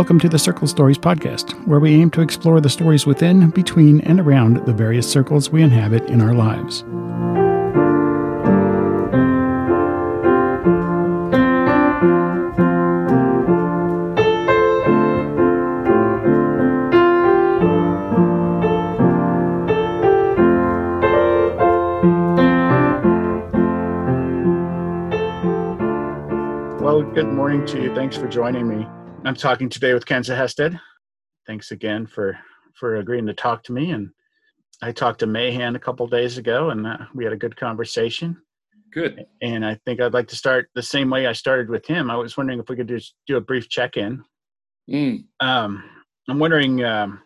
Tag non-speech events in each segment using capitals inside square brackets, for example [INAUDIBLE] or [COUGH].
Welcome to the Circle Stories podcast, where we aim to explore the stories within, between, and around the various circles we inhabit in our lives. Well, good morning to you. Thanks for joining me. I'm talking today with Ken Sehested. Thanks again for for agreeing to talk to me. And I talked to Mahan a couple days ago, and uh, we had a good conversation. Good. And I think I'd like to start the same way I started with him. I was wondering if we could just do a brief check-in. Mm. Um, I'm wondering um,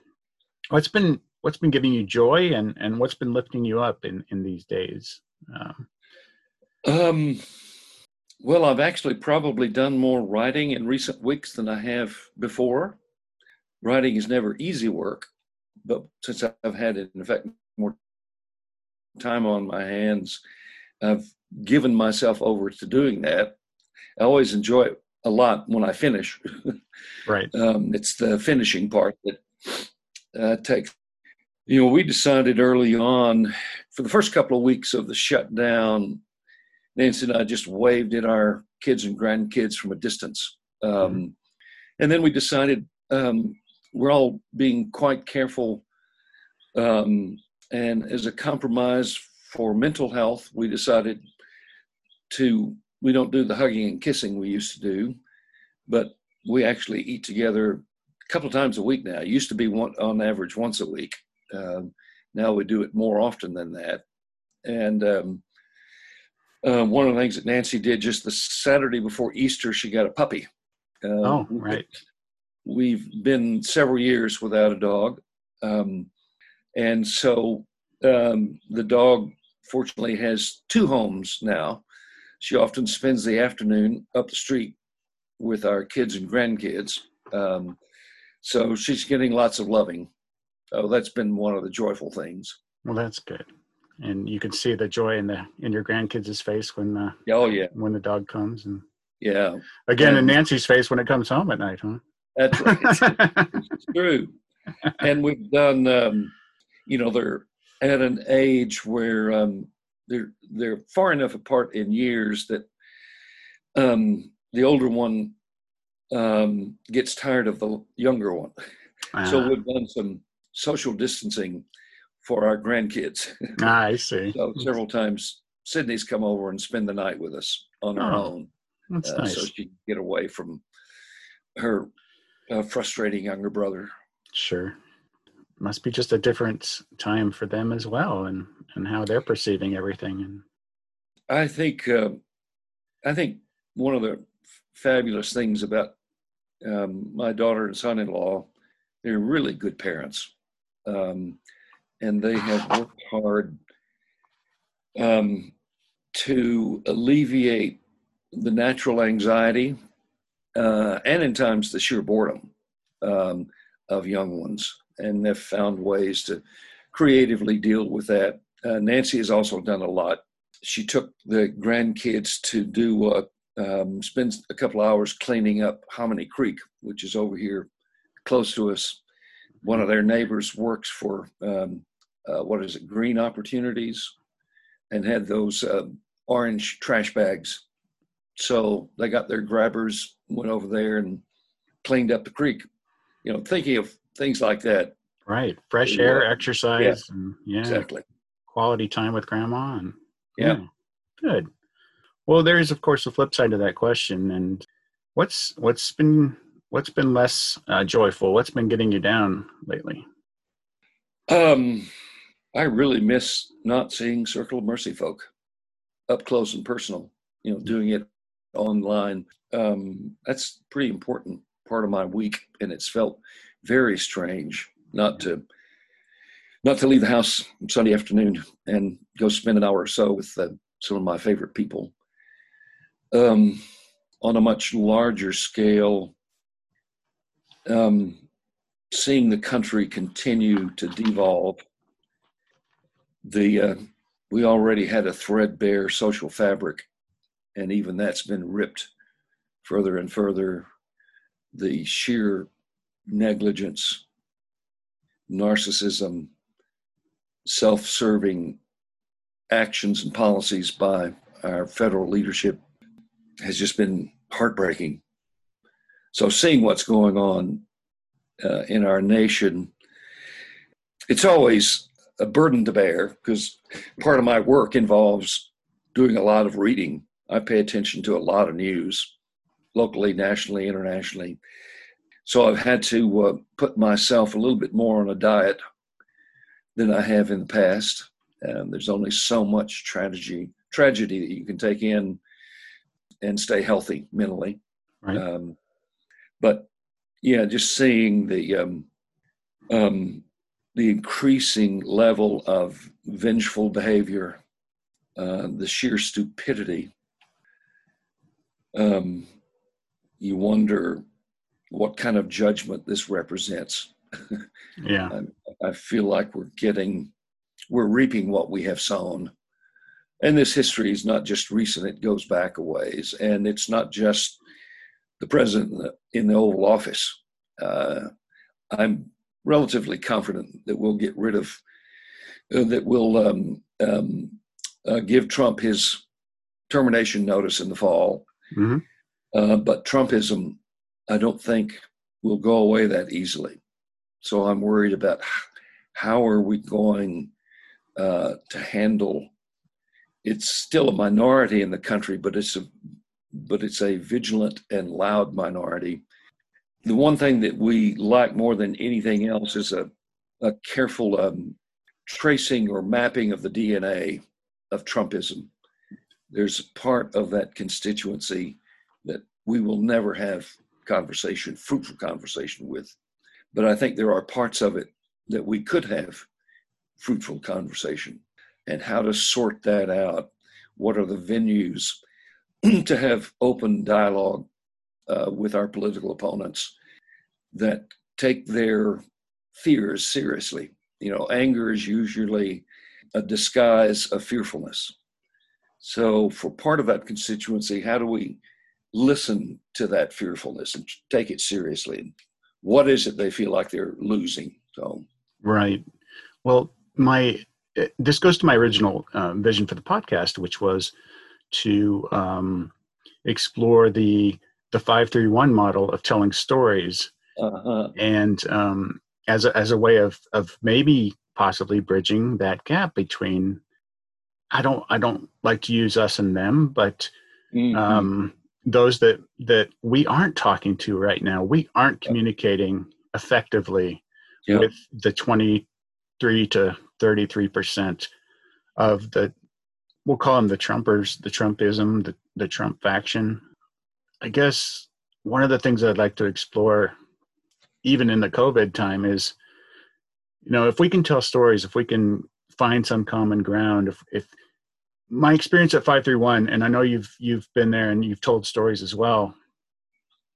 what's been what's been giving you joy, and and what's been lifting you up in in these days. Um, Um, well, I've actually probably done more writing in recent weeks than I have before. Writing is never easy work, but since I've had, in fact, more time on my hands, I've given myself over to doing that. I always enjoy it a lot when I finish. [LAUGHS] right. um, it's the finishing part that uh, takes. You know, we decided early on for the first couple of weeks of the shutdown, Nancy and I just waved at our kids and grandkids from a distance. Um, And then we decided um, we're all being quite careful. Um, and as a compromise for mental health, we decided to, we don't do the hugging and kissing we used to do, but we actually eat together a couple of times a week now. It used to be one, on average once a week. Um, now we do it more often than that. And um, uh, one of the things that Nancy did just the Saturday before Easter, she got a puppy. Um, Oh, right. We've been several years without a dog. Um, and so um, the dog, fortunately, has two homes now. She often spends the afternoon up the street with our kids and grandkids. Um, so she's getting lots of loving. Oh, that's been one of the joyful things. Well, that's good. And you can see the joy in the in your grandkids' face when the Oh, yeah. when the dog comes, and Yeah. again in Nancy's face when it comes home at night, huh? That's right. [LAUGHS] It's true. And we've done, um, you know, they're at an age where um, they're they're far enough apart in years that um, the older one um, gets tired of the younger one. So Ah, we've done some social distancing for our grandkids. [LAUGHS] ah, I see. so several times, Sydney's come over and spend the night with us on her Oh, own, That's uh, nice. so she can get away from her uh, frustrating younger brother. Sure. Must be just a different time for them as well, and and how they're perceiving everything. And I think uh, I think one of the fabulous things about um, my daughter and son-in-law, they're really good parents, um, and they have worked hard um, to alleviate the natural anxiety uh, and, in times, the sheer boredom um, of young ones, and they've found ways to creatively deal with that. Uh, Nancy has also done a lot she took the grandkids to do uh, um, spend a couple hours cleaning up Hominy Creek, which is over here close to us. One of their neighbors works for um, uh, what is it, Green Opportunities, and had those uh, orange trash bags. So they got their grabbers, went over there and cleaned up the creek. You know, thinking of things like that. right, fresh Yeah. air, exercise, and yeah, Exactly. quality time with grandma, and Yeah. good. Well, there is of course the flip side to that question, and what's what's been what's been less uh, joyful? What's been getting you down lately? Um, I really miss not seeing Circle of Mercy folk up close and personal. You know, doing it online. Um, that's a pretty important part of my week, and it's felt very strange not to not to leave the house Sunday afternoon and go spend an hour or so with uh, some of my favorite people. Um, on a much larger scale, um, seeing the country continue to devolve. The uh, we already had a threadbare social fabric, and even that's been ripped further and further. the sheer negligence, narcissism, self serving actions and policies by our federal leadership has just been heartbreaking. So, seeing what's going on uh, in our nation, it's always a burden to bear because part of my work involves doing a lot of reading. I pay attention to a lot of news, locally, nationally, internationally. So I've had to uh, put myself a little bit more on a diet than I have in the past. Um, there's only so much tragedy tragedy that you can take in and stay healthy mentally. Right. Um, but yeah, just seeing the um, um, the increasing level of vengeful behavior, uh, the sheer stupidity. Um, you wonder what kind of judgment this represents. [LAUGHS] yeah, I, I feel like we're getting, we're reaping what we have sown. And this history is not just recent, it goes back a ways. And it's not just the president in the, in the Oval Office. Uh, I'm relatively confident that we'll get rid of, uh, that we'll um, um, uh, give Trump his termination notice in the fall. mm-hmm. Uh, but Trumpism, I don't think, will go away that easily. So I'm worried about how are we going uh, to handle. It's still a minority in the country, but it's a but it's a vigilant and loud minority the one thing that we lack more than anything else is a, a careful um, tracing or mapping of the DNA of Trumpism. There's part of that constituency that we will never have conversation, fruitful conversation with. But I think there are parts of it that we could have fruitful conversation. And how to sort that out? What are the venues [CLEARS THROAT] to have open dialogue uh, with our political opponents that take their fears seriously. You know, anger is usually a disguise of fearfulness. So, for part of that constituency, how do we listen to that fearfulness and take it seriously? What is it they feel like they're losing? So, right. Well, my this goes to my original uh, vision for the podcast, which was to um, explore the the 531 model of telling stories uh-huh. and um, as a, as a way of of maybe possibly bridging that gap between I don't I don't like to use us and them, but mm-hmm. um, those that that we aren't talking to right now, we aren't communicating effectively with the 23 to 33 percent of the we'll call them the Trumpers, the Trumpism, the, the Trump faction. I guess one of the things I'd like to explore, even in the COVID time, is you know if we can tell stories, if we can find some common ground, if if my experience at 531 and i know you've you've been there and you've told stories as well.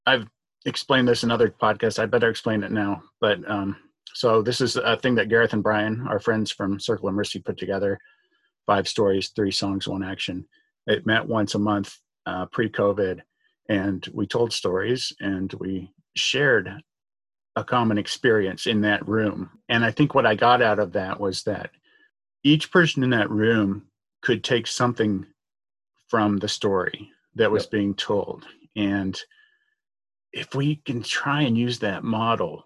I've explained this in other podcasts. I better explain it now. But um, so this is a thing that gareth and brian our friends from circle of mercy put together five stories three songs one action it met once a month uh, pre-covid and we told stories and we shared a common experience in that room. And I think what I got out of that was that each person in that room could take something from the story that was yep. being told. And if we can try and use that model,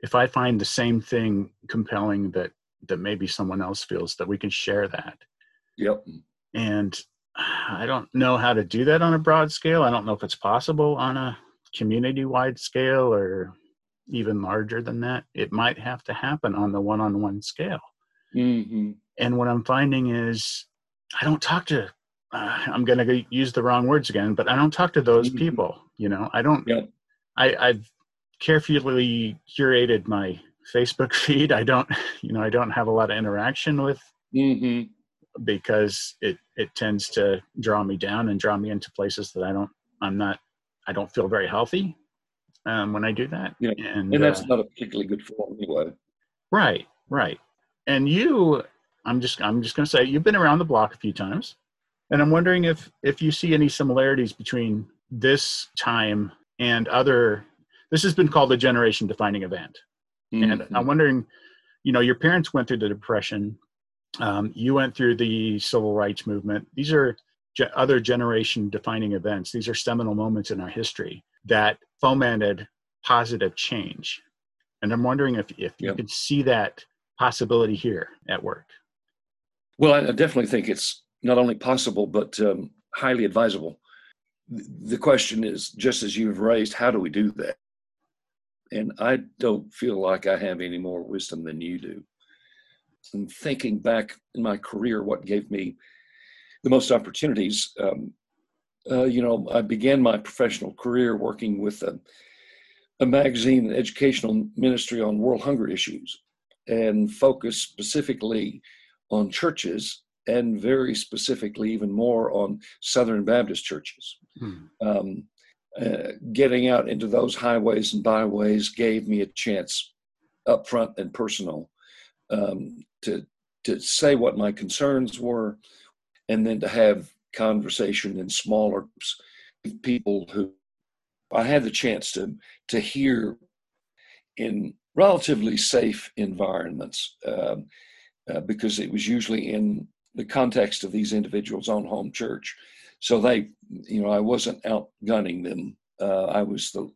if I find the same thing compelling that that maybe someone else feels that we can share that. Yep. And I don't know how to do that on a broad scale. I don't know if it's possible on a community wide scale or even larger than that. It might have to happen on the one on one scale. Mm-hmm. And what I'm finding is I don't talk to, uh, I'm going to use the wrong words again, but I don't talk to those mm-hmm. people. You know, I don't, yep. I, I've carefully curated my Facebook [LAUGHS] feed. I don't, you know, I don't have a lot of interaction with mm-hmm because it it tends to draw me down and draw me into places that I don't I'm not I don't feel very healthy um, when I do that. Yeah, and, and that's uh, not a particularly good form anyway. Right, right. And you, I'm just I'm just going to say you've been around the block a few times, and I'm wondering if if you see any similarities between this time and other this has been called a generation defining event. Mm-hmm. And I'm wondering, you know, your parents went through the Depression, um, you went through the civil rights movement. These are ge- other generation defining events. These are seminal moments in our history that fomented positive change. And I'm wondering if, if you could see that possibility here at work. Well, I definitely think it's not only possible, but um, highly advisable. The question is just as you've raised, how do we do that? And I don't feel like I have any more wisdom than you do. And thinking back in my career, what gave me the most opportunities, um, uh, you know, I began my professional career working with a, a magazine, educational ministry on world hunger issues, and focused specifically on churches and very specifically, even more on Southern Baptist churches. Hmm. Um, uh, getting out into those highways and byways gave me a chance up front and personal um, to to say what my concerns were, and then to have conversation in smaller groups with people who I had the chance to to hear in relatively safe environments um, uh, because it was usually in the context of these individuals' own home church. So they, you know, I wasn't outgunning them. Uh, I was the,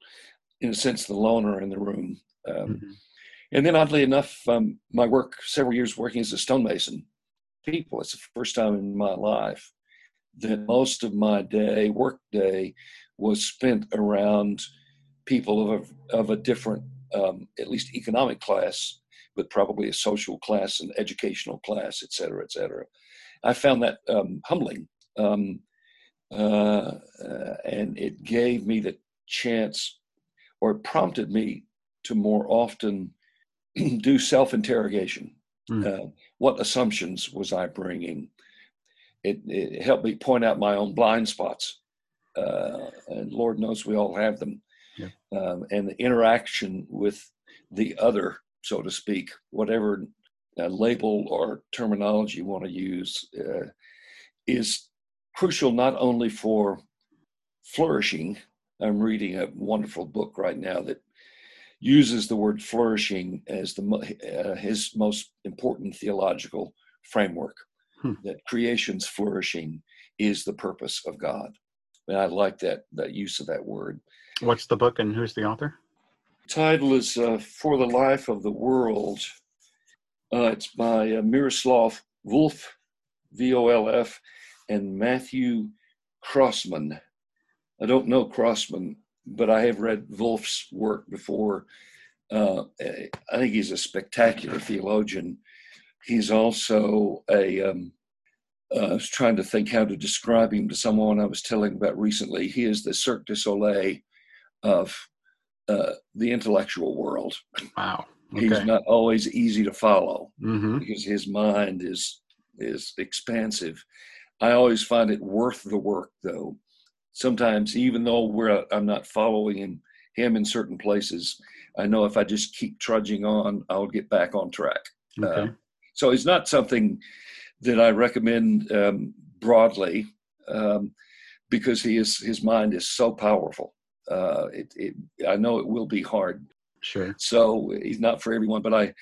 in a sense, the loner in the room. Um, mm-hmm. And then, oddly enough, um, my work, several years working as a stonemason, people, it's the first time in my life that most of my day, work day, was spent around people of a, of a different, um, at least economic class, but probably a social class and educational class, et cetera, et cetera. I found that um, humbling. Um, uh, and it gave me the chance, or it prompted me to more often [CLEARS THROAT] do self interrogation. Mm. Uh, what assumptions was I bringing? It, it, helped me point out my own blind spots. Uh, and Lord knows we all have them. Yeah. Um, and the interaction with the other, so to speak, whatever uh, label or terminology you want to use, uh, is crucial not only for flourishing. I'm reading a wonderful book right now that uses the word flourishing as the uh, his most important theological framework. Hmm. That creation's flourishing is the purpose of God, and I like that that use of that word. What's the book and who's the author? title is uh, "For the Life of the World." Uh, it's by uh, Miroslav Volf, V O L F, and Matthew Croasmun. I don't know Croasmun, but I have read Volf's work before. Uh, I think he's a spectacular theologian. He's also a. Um, uh, I was trying to think how to describe him to someone I was telling about recently. He is the Cirque du Soleil of uh, the intellectual world. Wow. Okay. He's not always easy to follow mm-hmm. because his mind is is expansive. I always find it worth the work, though, sometimes even though we're I'm not following him, him in certain places, I know if I just keep trudging on, I'll get back on track. Okay. Uh, so it's not something that I recommend um, broadly um, because he is his mind is so powerful. Uh, it, it, I know it will be hard. Sure. So he's not for everyone, but I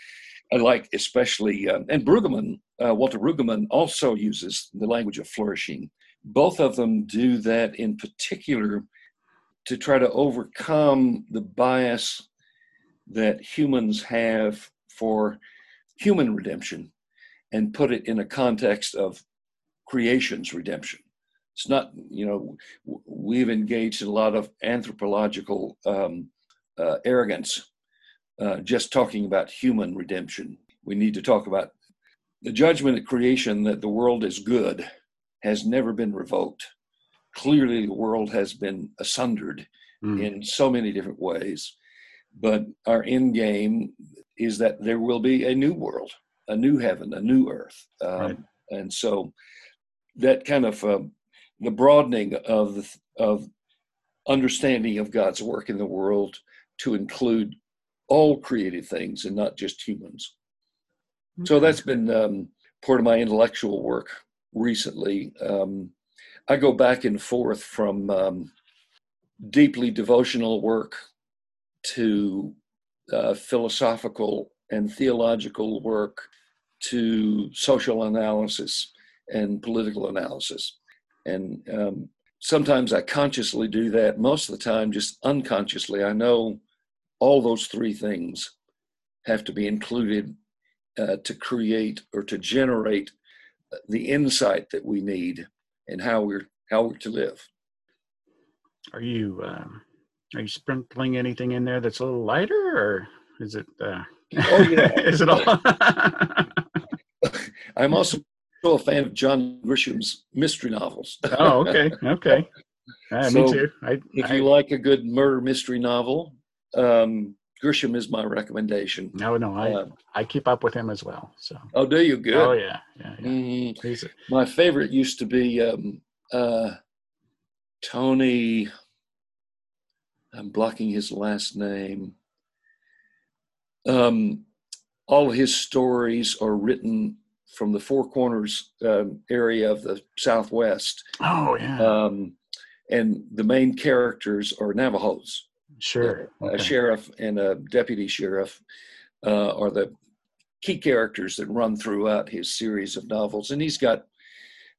I like especially um, and Brueggemann, uh, Walter Brueggemann also uses the language of flourishing both of them do that in particular to try to overcome the bias that humans have for human redemption and put it in a context of creation's redemption. It's not, you know, we've engaged in a lot of anthropological um, uh, arrogance uh, just talking about human redemption. We need to talk about the judgment at creation that the world is good has never been revoked. Clearly, the world has been asundered mm. in so many different ways. But our end game is that there will be a new world, a new heaven, a new earth. Um, right. And so that kind of uh, the broadening of of understanding of God's work in the world to include all created things and not just humans. Okay. So that's been um, part of my intellectual work recently. Um, I go back and forth from um, deeply devotional work to uh, philosophical and theological work to social analysis and political analysis. And um, sometimes I consciously do that, most of the time, just unconsciously. I know all those three things have to be included uh, to create or to generate the insight that we need and how we're how we're to live. Are you um, are you sprinkling anything in there that's a little lighter, or is it? Uh, oh yeah, [LAUGHS] is it all? [LAUGHS] I'm also a fan of John Grisham's mystery novels. oh, okay, okay. [LAUGHS] Uh, so me too. I, if I, you like a good murder mystery novel, um, Grisham is my recommendation. No, no, I uh, I keep up with him as well. So. Oh, do you? Good. Oh yeah, yeah. yeah. Mm-hmm. A, my favorite used to be um, uh, Tony. I'm blocking his last name. Um, all his stories are written from the Four Corners um, area of the Southwest. Oh yeah. Um, and the main characters are Navajos. Sure. Okay. A sheriff and a deputy sheriff uh, are the key characters that run throughout his series of novels, and he's got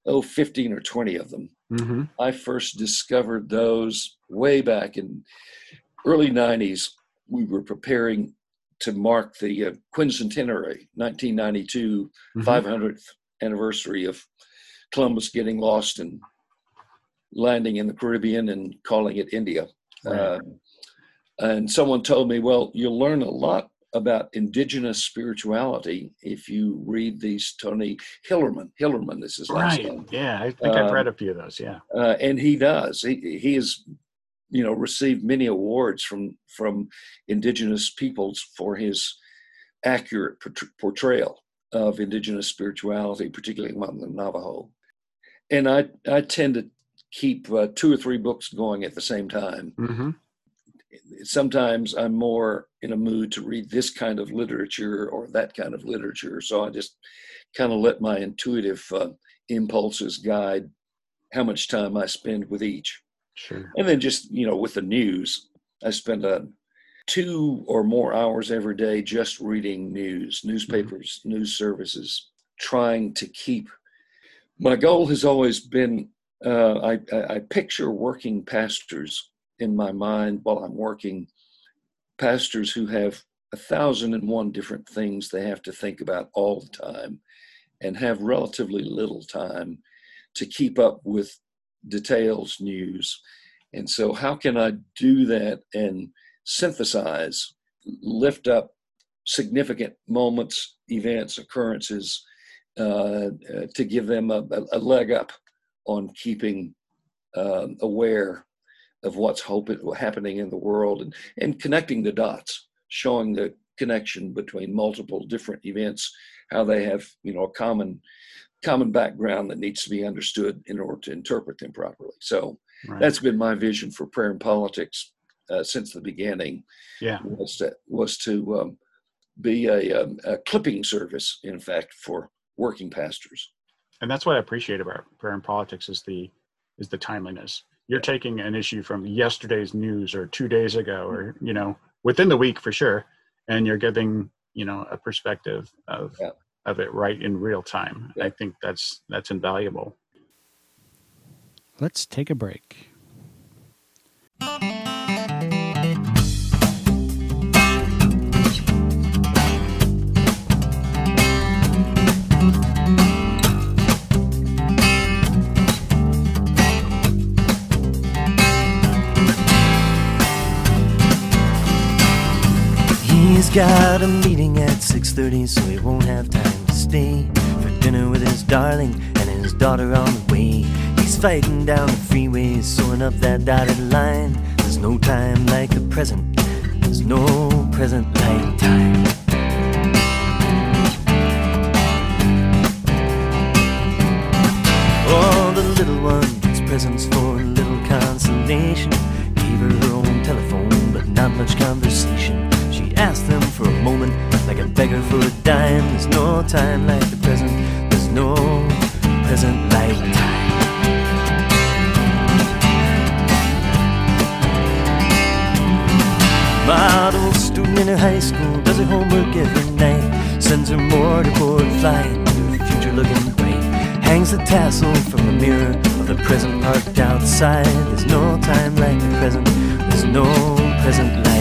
oh 15 or 20 of them. Mm-hmm. I first discovered those way back in early 90s. We were preparing to mark the uh, quincentenary 1992 mm-hmm. 500th anniversary of Columbus getting lost and landing in the Caribbean and calling it India. Right. Uh, and someone told me, well, you'll learn a lot about indigenous spirituality if you read these Tony Hillerman. Hillerman this is right. name. Yeah, I think I've read a few of those. Yeah, uh, and he does. He he has, you know, received many awards from from indigenous peoples for his accurate portrayal of indigenous spirituality, particularly among the Navajo. And I I tend to keep uh, two or three books going at the same time. Mm-hmm sometimes I'm more in a mood to read this kind of literature or that kind of literature. So I just kind of let my intuitive uh, impulses guide how much time I spend with each. Sure. And then just, you know, with the news, I spend a uh, two or more hours every day just reading news, newspapers, mm-hmm. news services, trying to keep. My goal has always been uh, I, I picture working pastors in my mind while I'm working pastors who have a thousand and one different things they have to think about all the time and have relatively little time to keep up with details, news. And so, how can I do that and synthesize, lift up significant moments, events, occurrences uh, uh, to give them a, a, leg up on keeping uh, aware of what's happening in the world and, and connecting the dots, showing the connection between multiple different events, how they have, you know, a common common background that needs to be understood in order to interpret them properly. So right. that's been my vision for prayer and politics uh, since the beginning. Yeah, was to was to um, be a, a, um, a clipping service, in fact, for working pastors. And that's what I appreciate about prayer and politics is the is the timeliness you're taking an issue from yesterday's news or two days ago or mm-hmm. you know within the week for sure and you're giving you know a perspective of yeah. of it right in real time yeah. i think that's that's invaluable let's take a break got a meeting at 6.30 so he won't have time to stay For dinner with his darling and his daughter on the way. He's fighting down the freeway, sewing up that dotted line. There's no time like the present. There's no present like time. Oh, the little one gets presents for a little consolation. Gave her her own telephone, but not much conversation ask them for a moment like a beggar for a dime. There's no time like the present, there's no present like time. My her high school, does her homework every night, sends her mortarboard flying, her future looking bright. Hangs the tassel from the mirror of the present parked outside. There's no time like the present, there's no present like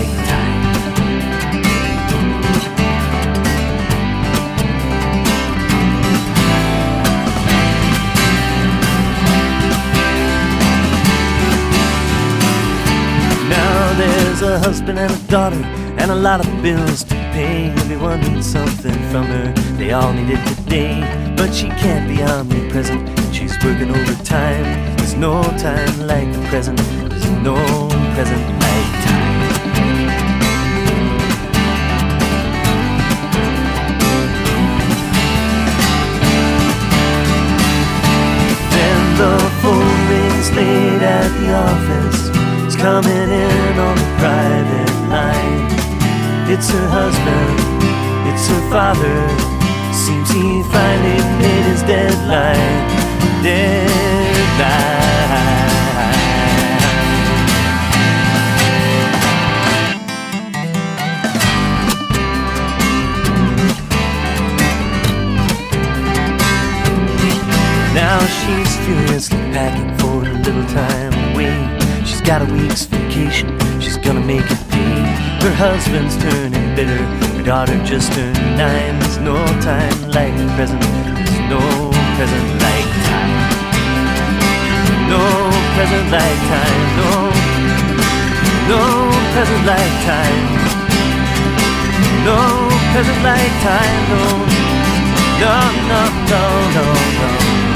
a husband and a daughter and a lot of bills to pay. Everyone needs something from her, they all need it today. But she can't be omnipresent, she's working overtime. There's no time like the present, there's no present like time. Then the phone rings late at the office. It's coming in on. It's her husband, it's her father. Seems he finally made his deadline. Deadline. Now she's furiously packing for a little time away. She's got a week's vacation, she's gonna make it. Her husband's turning bitter, her daughter just turned nine. There's no time like the present, there's no present like time. No present like time, no, no present like time. No present like time, no, no, no, no, no, no.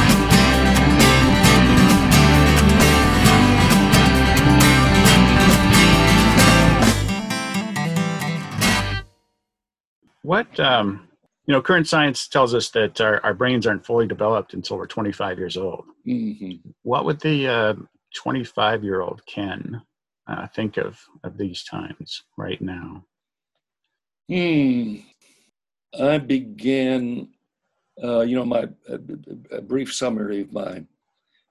What um, you know, current science tells us that our, our brains aren't fully developed until we're 25 years old. Mhm. What would the 25 year old Ken uh, think of of these times right now? Hmm. I began, uh, you know, my a, a brief summary of my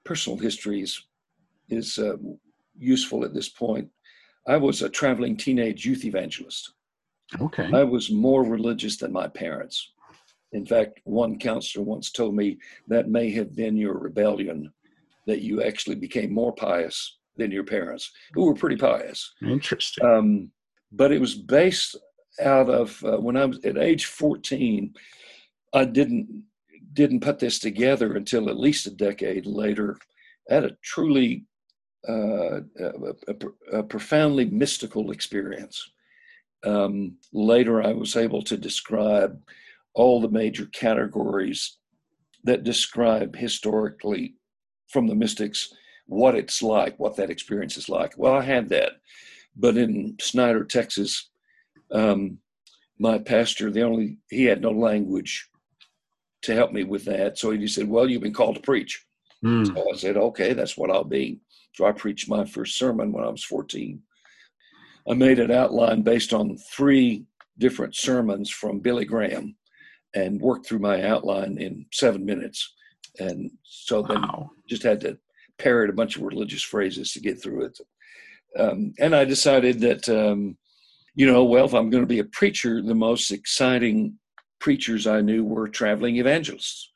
personal histories is uh, useful at this point. I was a traveling teenage youth evangelist. Okay. I was more religious than my parents. In fact, one counselor once told me that may have been your rebellion, that you actually became more pious than your parents, who were pretty pious. Interesting. Um, but it was based out of uh, when I was at age 14. I didn't didn't put this together until at least a decade later. I had a truly uh, a, a- a profoundly mystical experience. Um, later, I was able to describe all the major categories that describe historically from the mystics what it's like, what that experience is like. Well, I had that, but in Snyder, Texas, um, my pastor, the only he had no language to help me with that, so he said, "Well, you've been called to preach." Hmm. So I said, "Okay, that's what I'll be." So I preached my first sermon when I was 14. I made an outline based on three different sermons from Billy Graham, and worked through my outline in seven minutes. And so then Wow. just had to parrot a bunch of religious phrases to get through it. Um, and I decided that, um, you know, well, if I'm going to be a preacher, the most exciting preachers I knew were traveling evangelists.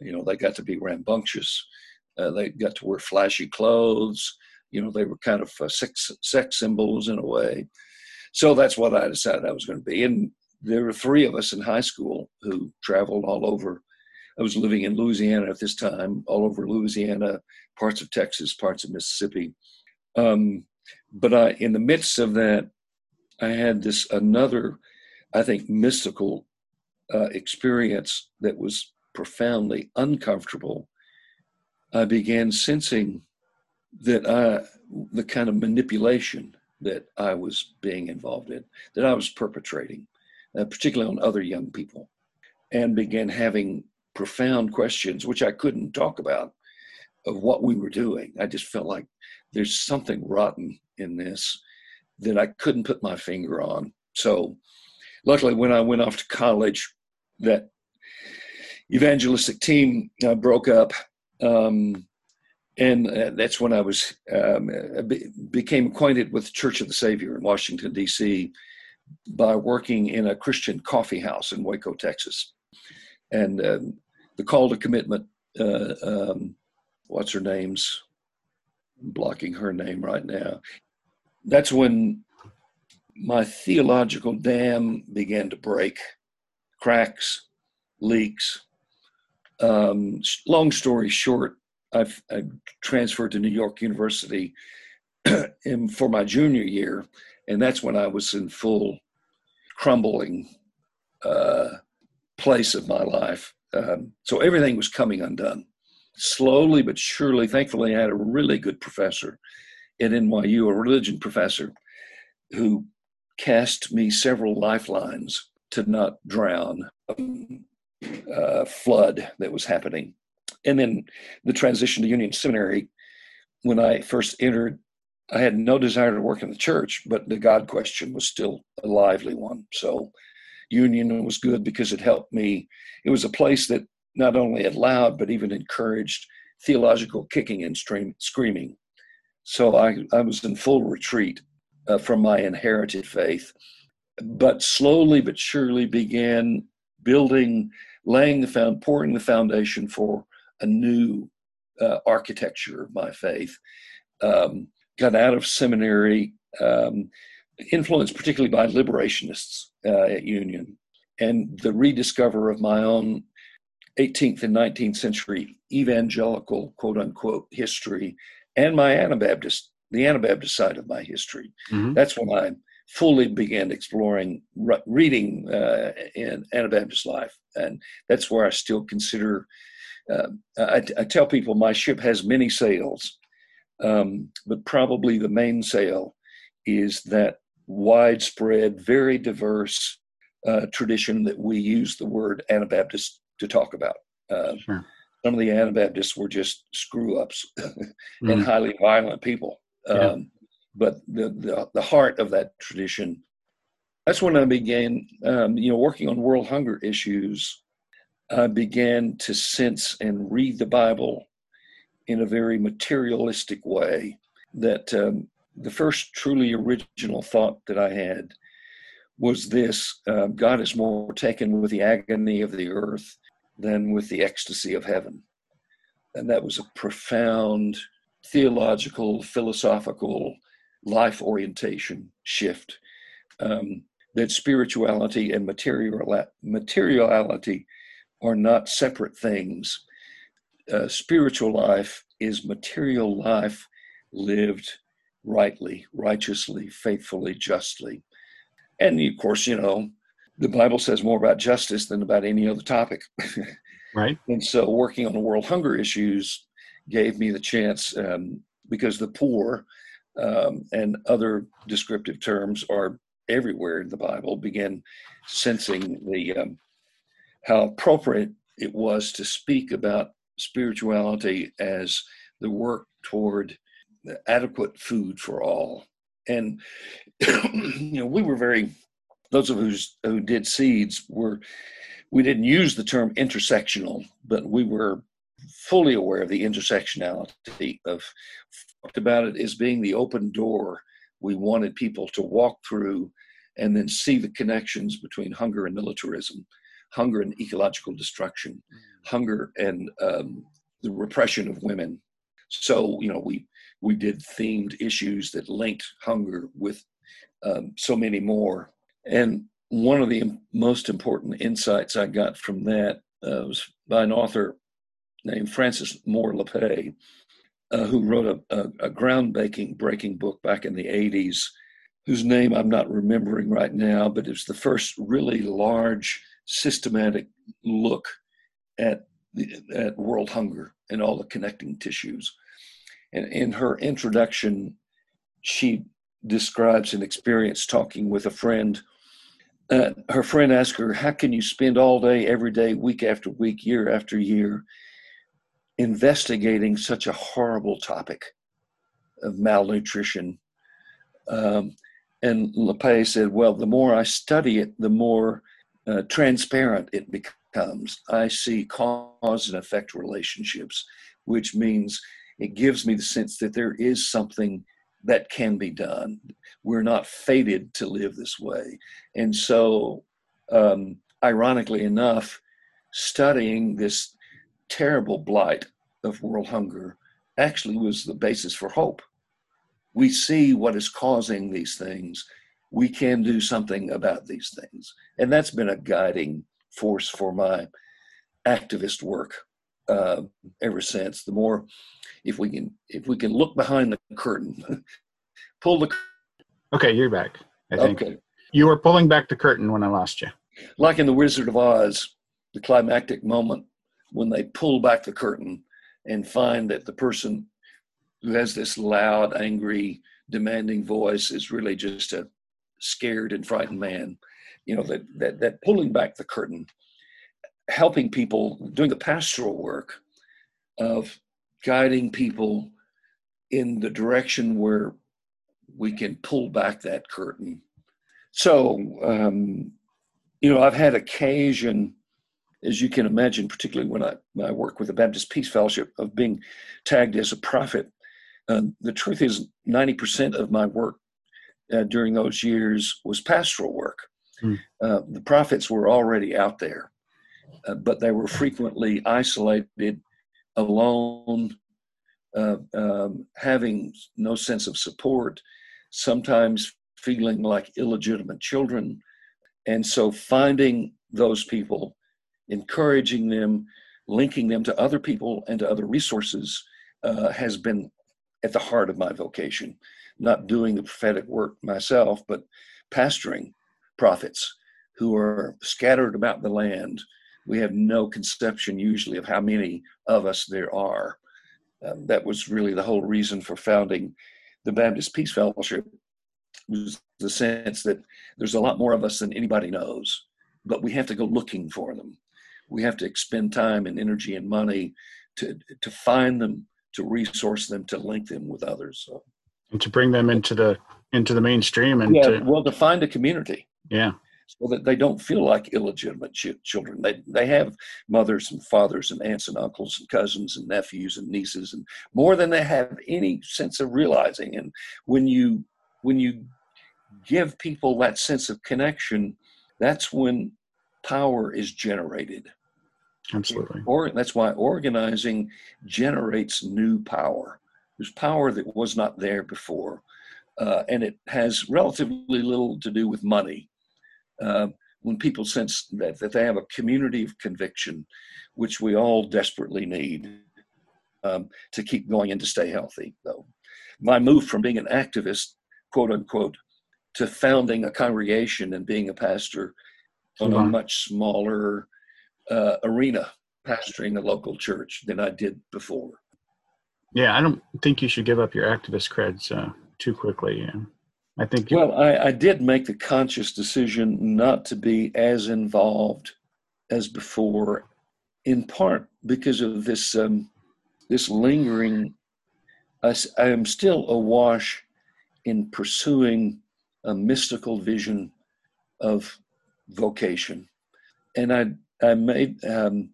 You know, they got to be rambunctious, uh, they got to wear flashy clothes. You know, they were kind of sex, sex symbols in a way. So that's what I decided I was going to be. And there were three of us in high school who traveled all over. I was living in Louisiana at this time, all over Louisiana, parts of Texas, parts of Mississippi. Um, but I, in the midst of that, I had this another, I think, mystical uh, experience that was profoundly uncomfortable. I began sensing that I, the kind of manipulation that I was being involved in, that I was perpetrating, uh, particularly on other young people, and began having profound questions, which I couldn't talk about, of what we were doing. I just felt like there's something rotten in this that I couldn't put my finger on. So, luckily, when I went off to college, that evangelistic team uh, broke up. Um, and uh, that's when I was um, uh, be- became acquainted with the Church of the Savior in Washington D.C. by working in a Christian coffee house in Waco, Texas. And um, the call to commitment, uh, um, what's her name's? I'm blocking her name right now. That's when my theological dam began to break, cracks, leaks. Um, long story short, I've, I transferred to New York University [CLEARS THROAT] for my junior year, and that's when I was in full crumbling uh, place of my life. Um, so everything was coming undone. Slowly but surely, thankfully, I had a really good professor at NYU, a religion professor, who cast me several lifelines to not drown uh, flood that was happening. And then the transition to Union Seminary, when I first entered, I had no desire to work in the church, but the God question was still a lively one. So Union was good because it helped me. It was a place that not only allowed, but even encouraged theological kicking and stream, screaming. So I, I was in full retreat uh, from my inherited faith, but slowly but surely began building, laying the found, pouring the foundation for a new uh, architecture of my faith. Um, got out of seminary, um, influenced particularly by liberationists uh, at Union, and the rediscover of my own 18th and 19th century evangelical quote unquote history and my Anabaptist, the Anabaptist side of my history. Mm-hmm. That's when I fully began exploring re- reading uh, in Anabaptist life. And that's where I still consider, uh, I, I, tell people my ship has many sails, um, but probably the main sail is that widespread, very diverse uh, tradition that we use the word Anabaptist to talk about. Uh, sure. Some of the Anabaptists were just screw ups [LAUGHS] and mm. highly violent people. Um, yeah. But the, the, the heart of that tradition, that's when I began, um, you know, working on world hunger issues. I began to sense and read the Bible in a very materialistic way. That um, the first truly original thought that I had was this uh, God is more taken with the agony of the earth than with the ecstasy of heaven. And that was a profound theological, philosophical, life orientation shift. Um, that spirituality and material, materiality are not separate things. Uh, spiritual life is material life lived rightly, righteously, faithfully, justly. And of course, you know, the Bible says more about justice than about any other topic. [LAUGHS] right. And so, working on the world hunger issues gave me the chance um, because the poor um, and other descriptive terms are everywhere in the Bible. Began sensing the um, how appropriate it was to speak about spirituality as the work toward adequate food for all. And [CLEARS THROAT] you know, we were very those of us who did seeds were we didn't use the term intersectional, but we were fully aware of the intersectionality of about it as being the open door we wanted people to walk through and then see the connections between hunger and militarism, hunger and ecological destruction, mm. hunger and um, the repression of women. So you know we we did themed issues that linked hunger with um, so many more and one of the most important insights I got from that uh, was by an author named Frances Moore Lappé, uh, who wrote a, a, a groundbreaking breaking book back in the 80s, whose name I'm not remembering right now, but it's the first really large systematic look at at world hunger and all the connecting tissues. And in her introduction, she describes an experience talking with a friend uh, her friend asked her, How can you spend all day, every day, week after week, year after year, investigating such a horrible topic of malnutrition? Um, and Lappé said, Well, the more I study it, the more uh, transparent it becomes. I see cause and effect relationships, which means it gives me the sense that there is something that can be done. We're not fated to live this way. And so, um, ironically enough, studying this terrible blight of world hunger actually was the basis for hope. We see what is causing these things. We can do something about these things. And that's been a guiding force for my activist work uh, ever since. The more, if we can, if we can look behind the curtain, [LAUGHS] pull the. Okay, you're back. I think Okay, you were pulling back the curtain when I lost you. like in the Wizard of Oz, the climactic moment when they pull back the curtain and find that the person who has this loud, angry, demanding voice is really just a scared and frightened man. You know that that that pulling back the curtain, helping people, doing the pastoral work of guiding people in the direction where we can pull back that curtain. So, um, you know, I've had occasion, as you can imagine, particularly when I, I work with the Baptist Peace Fellowship, of being tagged as a prophet. Uh, the truth is, 90% of my work uh, during those years was pastoral work. Hmm. Uh, the prophets were already out there, uh, but they were frequently isolated, alone, uh, um, having no sense of support, sometimes feeling like illegitimate children. And so finding those people, encouraging them, linking them to other people and to other resources uh, has been at the heart of my vocation. Not doing the prophetic work myself, but pastoring prophets who are scattered about the land. We have no conception usually of how many of us there are. Um, that was really the whole reason for founding the Baptist Peace Fellowship was the sense that there's a lot more of us than anybody knows, but we have to go looking for them. We have to expend time and energy and money to to find them, to resource them, to link them with others. So, And to bring them into the into the mainstream and yeah, to well, to find a community yeah. so that they don't feel like illegitimate ch- children. They they have mothers and fathers and aunts and uncles and cousins and nephews and nieces and more than they have any sense of realizing. And when you when you give people that sense of connection, that's when power is generated. Absolutely. Or that's why organizing generates new power. There's power that was not there before, uh, and it has relatively little to do with money. Uh, when people sense that, that they have a community of conviction, which we all desperately need um, to keep going and to stay healthy. Though my move from being an activist, quote unquote, to founding a congregation and being a pastor on a much smaller uh, arena, pastoring a local church than I did before. Yeah, I don't think you should give up your activist creds uh, too quickly. I think you, Well, I, I did make the conscious decision not to be as involved as before, in part because of this um, this lingering. I am still awash in pursuing a mystical vision of vocation, and I I made um,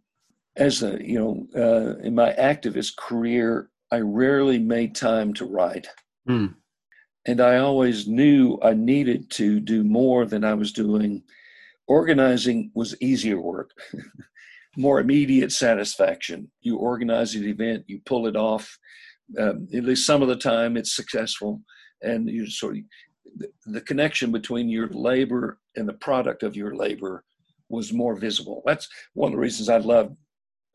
as a you know uh, in my activist career, I rarely made time to write Hmm. and I always knew I needed to do more than I was doing. Organizing was easier work, [LAUGHS] more immediate satisfaction. You organize an event, you pull it off. Um, at least some of the time, it's successful, and you sort of the, the connection between your labor and the product of your labor was more visible. That's one of the reasons I love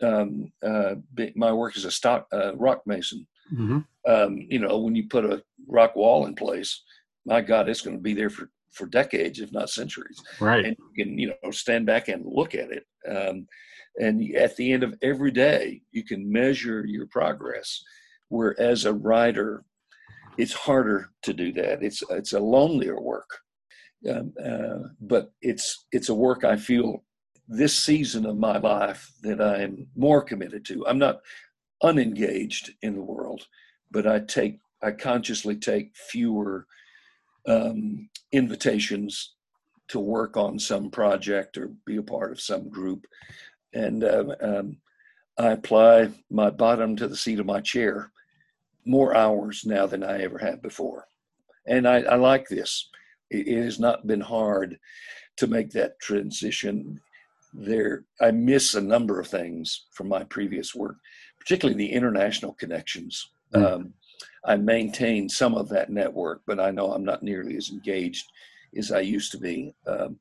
um, uh, my work as a stock uh, rock mason Mhm. um, you know, when you put a rock wall in place, my God, it's going to be there for, for decades, if not centuries. right. And you can, you know, stand back and look at it. Um, and at the end of every day, you can measure your progress. Where as a writer, it's harder to do that. It's it's a lonelier work, um, uh, but it's it's a work I feel this season of my life that I'm more committed to. I'm not unengaged in the world, but I take I consciously take fewer um, invitations to work on some project or be a part of some group, and um, um, I apply my bottom to the seat of my chair more hours now than I ever have before. And I, I like this. It, has not been hard to make that transition. There, I miss a number of things from my previous work, particularly the international connections. Mm. Um, I maintain some of that network, but I know I'm not nearly as engaged as I used to be. Um,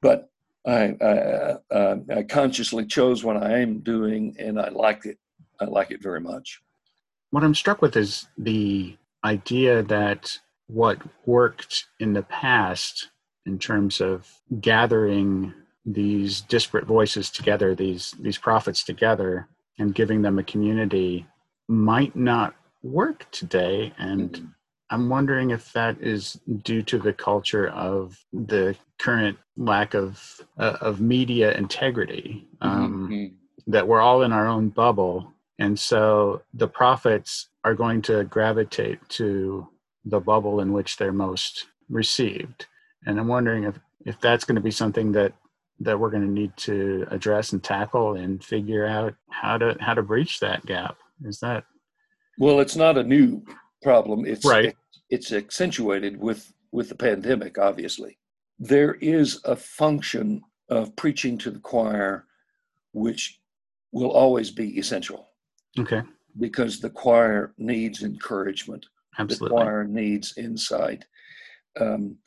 but I, I, uh, I, consciously chose what I am doing, and I like it. I like it very much. What I'm struck with is the idea that what worked in the past in terms of gathering these disparate voices together, these these prophets together, and giving them a community, might not work today. And mm-hmm. I'm wondering if that is due to the culture of the current lack of uh, of media integrity. Um, mm-hmm. That we're all in our own bubble, and so the prophets are going to gravitate to the bubble in which they're most received. And I'm wondering if if that's going to be something that that we're going to need to address and tackle and figure out how to how to breach that gap. Is that well, it's not a new problem. It's right. it's accentuated with with the pandemic. Obviously, there is a function of preaching to the choir, which will always be essential. Okay. Because the choir needs encouragement. Absolutely. The choir needs insight. Um,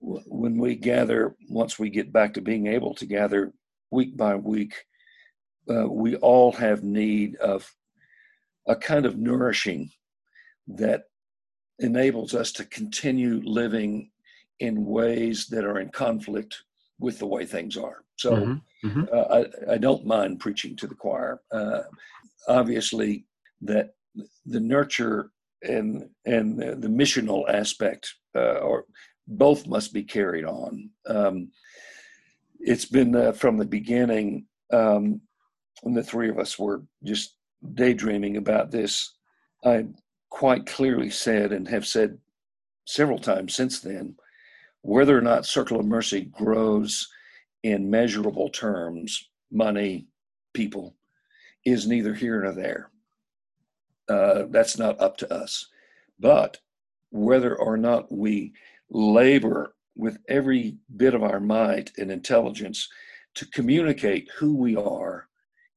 when we gather, once we get back to being able to gather week by week, uh, we all have need of a kind of nourishing that enables us to continue living in ways that are in conflict with the way things are. So mm-hmm. Mm-hmm. Uh, I, I, don't mind preaching to the choir. Uh, obviously, that the nurture and and the, missional aspect uh, or both must be carried on. Um, it's been uh, from the beginning um, when the three of us were just daydreaming about this, I quite clearly said and have said several times since then whether or not Circle of Mercy grows in measurable terms, money, people, is neither here nor there. Uh, that's not up to us. But whether or not we labor with every bit of our might and intelligence to communicate who we are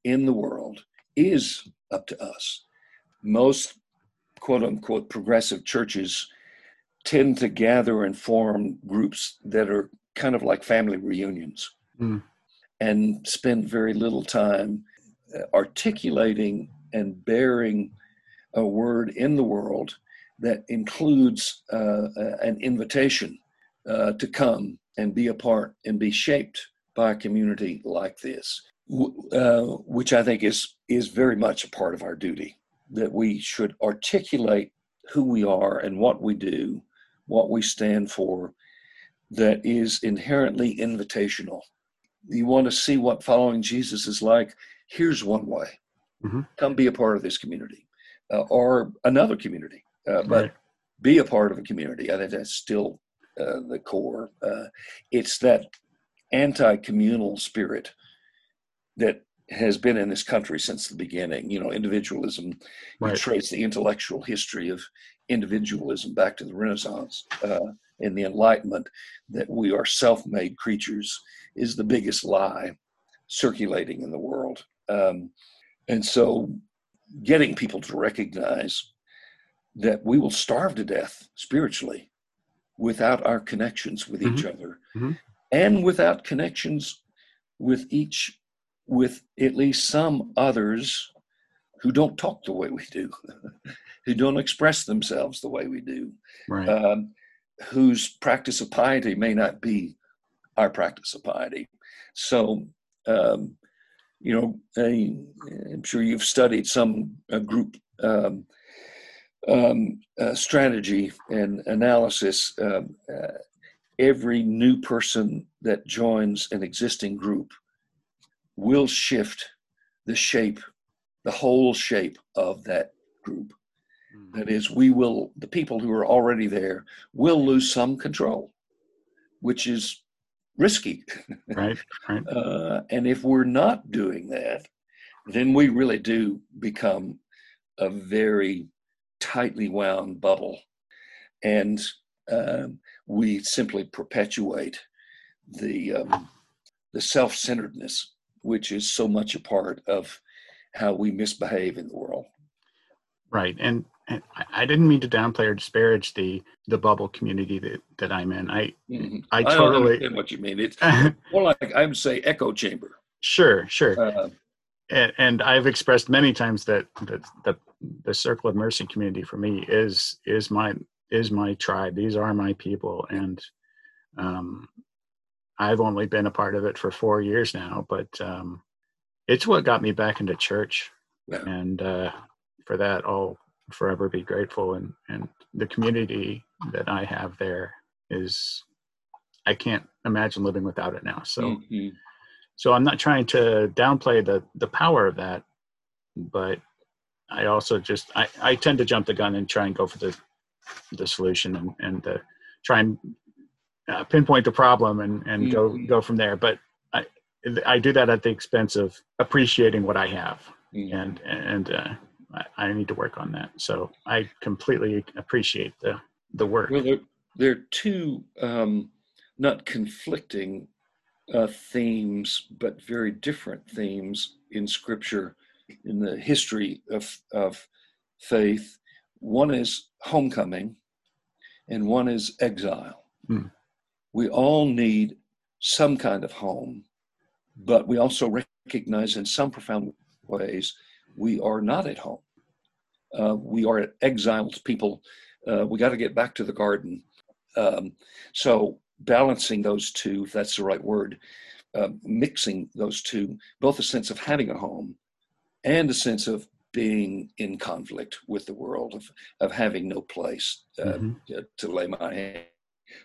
in the world is up to us. Most quote unquote progressive churches tend to gather and form groups that are kind of like family reunions mm. and spend very little time uh, articulating and bearing a word in the world that includes uh, an invitation uh, to come and be a part and be shaped by a community like this uh, which I think is is very much a part of our duty that we should articulate who we are and what we do, what we stand for, that is inherently invitational. You want to see what following Jesus is like? Here's one way. Mm-hmm. Come be a part of this community uh, or another community, uh, but right. be a part of a community. I think that's still uh, the core. Uh, it's that anti communal spirit that has been in this country since the beginning. You know, individualism. Right. You trace the intellectual history of individualism back to the Renaissance uh, and the Enlightenment. That we are self-made creatures is the biggest lie circulating in the world. Um, and so, getting people to recognize that we will starve to death spiritually without our connections with mm-hmm. each other mm-hmm. and without connections with each with at least some others who don't talk the way we do, [LAUGHS] who don't express themselves the way we do, right. um, whose practice of piety may not be our practice of piety. So, um, you know, I, am sure you've studied some group um, um, uh, strategy and analysis. Um, uh, every new person that joins an existing group will shift the shape, the whole shape of that group. Mm-hmm. That is, we will, the people who are already there will lose some control, which is risky. Right, right. [LAUGHS] uh, and if we're not doing that, then we really do become a very tightly wound bubble, and um, we simply perpetuate the um, the self-centeredness, which is so much a part of how we misbehave in the world. Right, and, and I didn't mean to downplay or disparage the the bubble community that, that I'm in. I mm-hmm. I totally I understand what you mean. It's [LAUGHS] more like I would say echo chamber. Sure, sure. Uh, and, and I've expressed many times that that the the Circle of Mercy community for me is is my is my tribe. These are my people, and um, I've only been a part of it for four years now, but um, it's what got me back into church, yeah. and uh, for that, I'll forever be grateful. And and the community that I have there is, I can't imagine living without it now. So, mm-hmm. so I'm not trying to downplay the the power of that, but I also just I, I tend to jump the gun and try and go for the the solution and and uh, try and uh, pinpoint the problem and and mm-hmm. go go from there. But I I do that at the expense of appreciating what I have, mm-hmm. and and uh, I, I, need to work on that. So I completely appreciate the the work. Well, there there are two um, not conflicting uh, themes, but very different themes in Scripture in the history of, of faith. One is homecoming, and one is exile. Mm. We all need some kind of home, but we also recognize in some profound ways we are not at home. Uh, we are exiled people. Uh, we got to get back to the garden. Um, so, balancing those two, if that's the right word, uh, mixing those two, both a sense of having a home and a sense of being in conflict with the world, of, of having no place uh, mm-hmm. to, to lay my hand.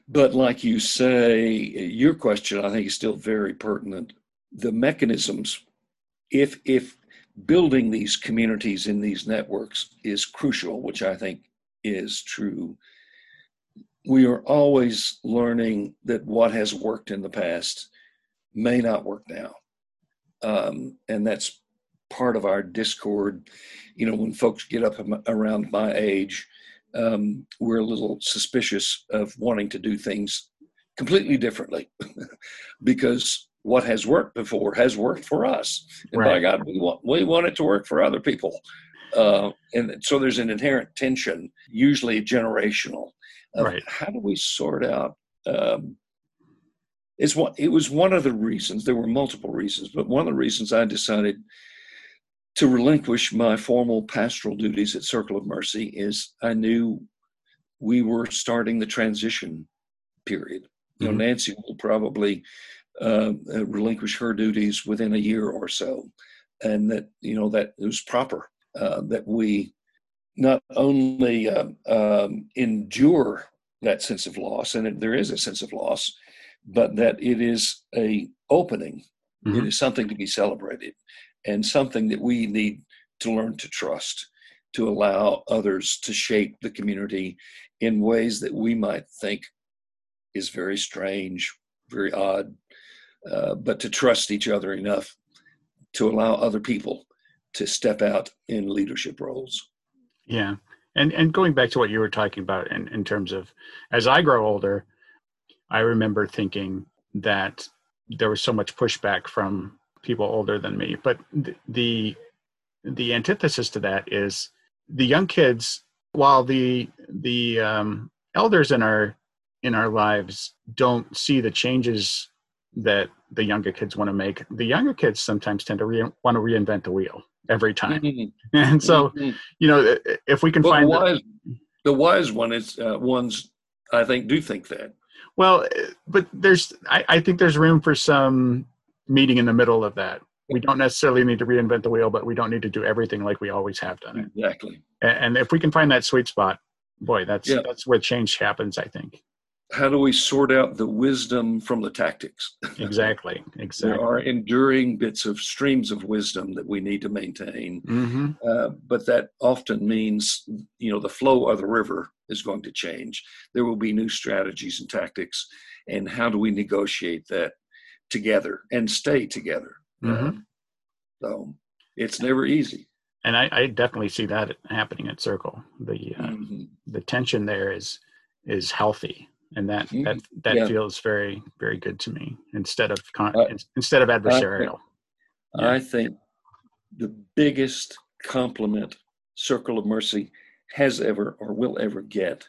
But like you say, your question I think is still very pertinent. The mechanisms, if if building these communities in these networks is crucial, which I think is true. We are always learning that what has worked in the past may not work now. Um, and that's part of our discord. You know, when folks get up around my age, um, we're a little suspicious of wanting to do things completely differently [LAUGHS] because what has worked before has worked for us. And right. by God, we want, we want it to work for other people. Uh, and so there's an inherent tension, usually generational. right. How do we sort out? Um, it's one, it was one of the reasons, there were multiple reasons, but one of the reasons I decided to relinquish my formal pastoral duties at Circle of Mercy is I knew we were starting the transition period. You know, mm-hmm. Nancy will probably uh, uh, relinquish her duties within a year or so, and that you know that it was proper uh, that we not only uh, um, endure that sense of loss, and there is a sense of loss, but that it is a opening. Mm-hmm. It is something to be celebrated, and something that we need to learn to trust, to allow others to shape the community in ways that we might think is very strange, very odd, uh, but to trust each other enough to allow other people to step out in leadership roles. Yeah. And and going back to what you were talking about in, in terms of as I grow older, I remember thinking that there was so much pushback from people older than me. But the the, the antithesis to that is the young kids, while the the um, elders in our in our lives don't see the changes that the younger kids want to make. The younger kids sometimes tend to re- want to reinvent the wheel every time, mm-hmm. [LAUGHS] and so mm-hmm. you know if we can but find the wise, the, the wise one is uh, ones I think do think that. Well, but there's I, I think there's room for some meeting in the middle of that. We don't necessarily need to reinvent the wheel, but we don't need to do everything like we always have done it. Exactly. And, and if we can find that sweet spot, boy, that's yeah. that's where change happens. I think how do we sort out the wisdom from the tactics? Exactly. [LAUGHS] Exactly. there are enduring bits of streams of wisdom that we need to maintain, mm-hmm. uh, but that often means you know the flow of the river is going to change. There will be new strategies and tactics, and how do we negotiate that together and stay together? Mm-hmm. Uh, so it's never easy. and I, I definitely see that happening at Circle. The uh, Mhm. the tension there is is healthy, and that that that Yeah. feels very very good to me. Instead of con- instead of adversarial. Yeah. I think the biggest compliment Circle of Mercy has ever or will ever get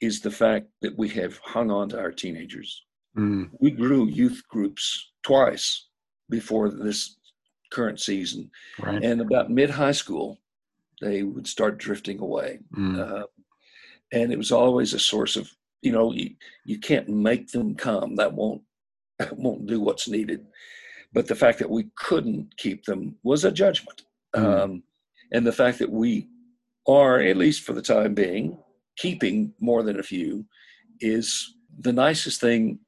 is the fact that we have hung on to our teenagers. Mm, We grew youth groups twice before this current season, right. and about mid high school, they would start drifting away. Mm, Uh, and it was always a source of, you know, you, you can't make them come. That won't [LAUGHS] that won't do what's needed. But the fact that we couldn't keep them was a judgment. Mm. Um, and the fact that we are, at least for the time being, keeping more than a few is the nicest thing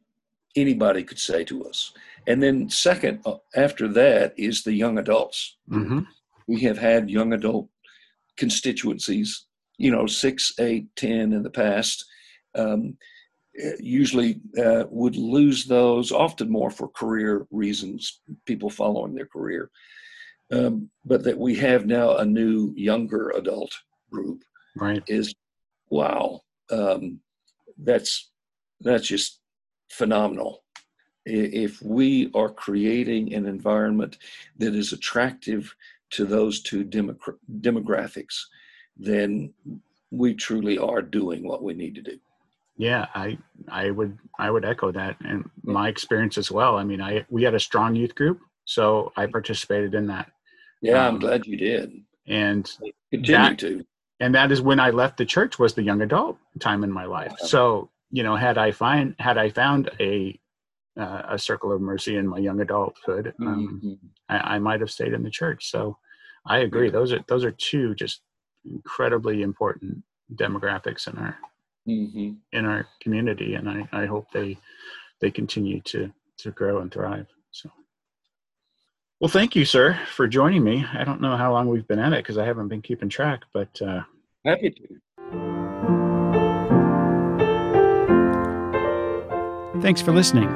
anybody could say to us. And then, second, uh, after that, is the young adults hmm we have had young adult constituencies, you know, six, eight, ten in the past. Um, usually uh, would lose those, often more for career reasons, people following their career. Um, but that we have now a new younger adult group Right. is wow. Um, that's that's just phenomenal. If we are creating an environment that is attractive to those two demogra- demographics, then we truly are doing what we need to do. Yeah, I I would I would echo that and my experience as well. I mean, I we had a strong youth group, so I participated in that, Yeah, I'm Um, glad you did. and Continue that- to. and that is when I left the church was the young adult time in my life. Wow. So you know, had I find had I found a uh, a circle of mercy in my young adulthood, um, Mhm. I, I might have stayed in the church. So I agree. Those are those are two just incredibly important demographics in our Mhm. in our community, and I, I hope they they continue to to grow and thrive. So, well, thank you, sir, for joining me. I don't know how long we've been at it because I haven't been keeping track, but uh, Happy to. Thanks for listening.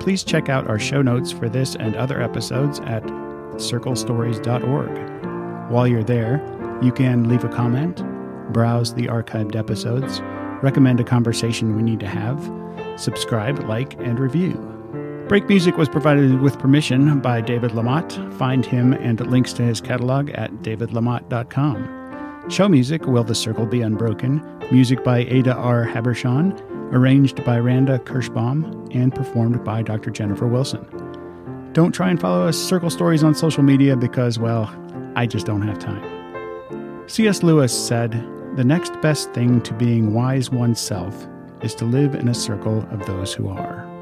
Please check out our show notes for this and other episodes at circlestories.org. While you're there, you can leave a comment, browse the archived episodes, recommend a conversation we need to have, subscribe, like, and review. Break music was provided with permission by David LaMotte. Find him and links to his catalog at davidlamotte.com. Show music Will the Circle Be Unbroken, music by Ada R. Habershon, arranged by Randa Kirschbaum, and performed by Dr. Jennifer Wilson. Don't try and follow us Circle Stories on social media because, well, I just don't have time. C.S. Lewis said, The next best thing to being wise oneself is to live in a circle of those who are.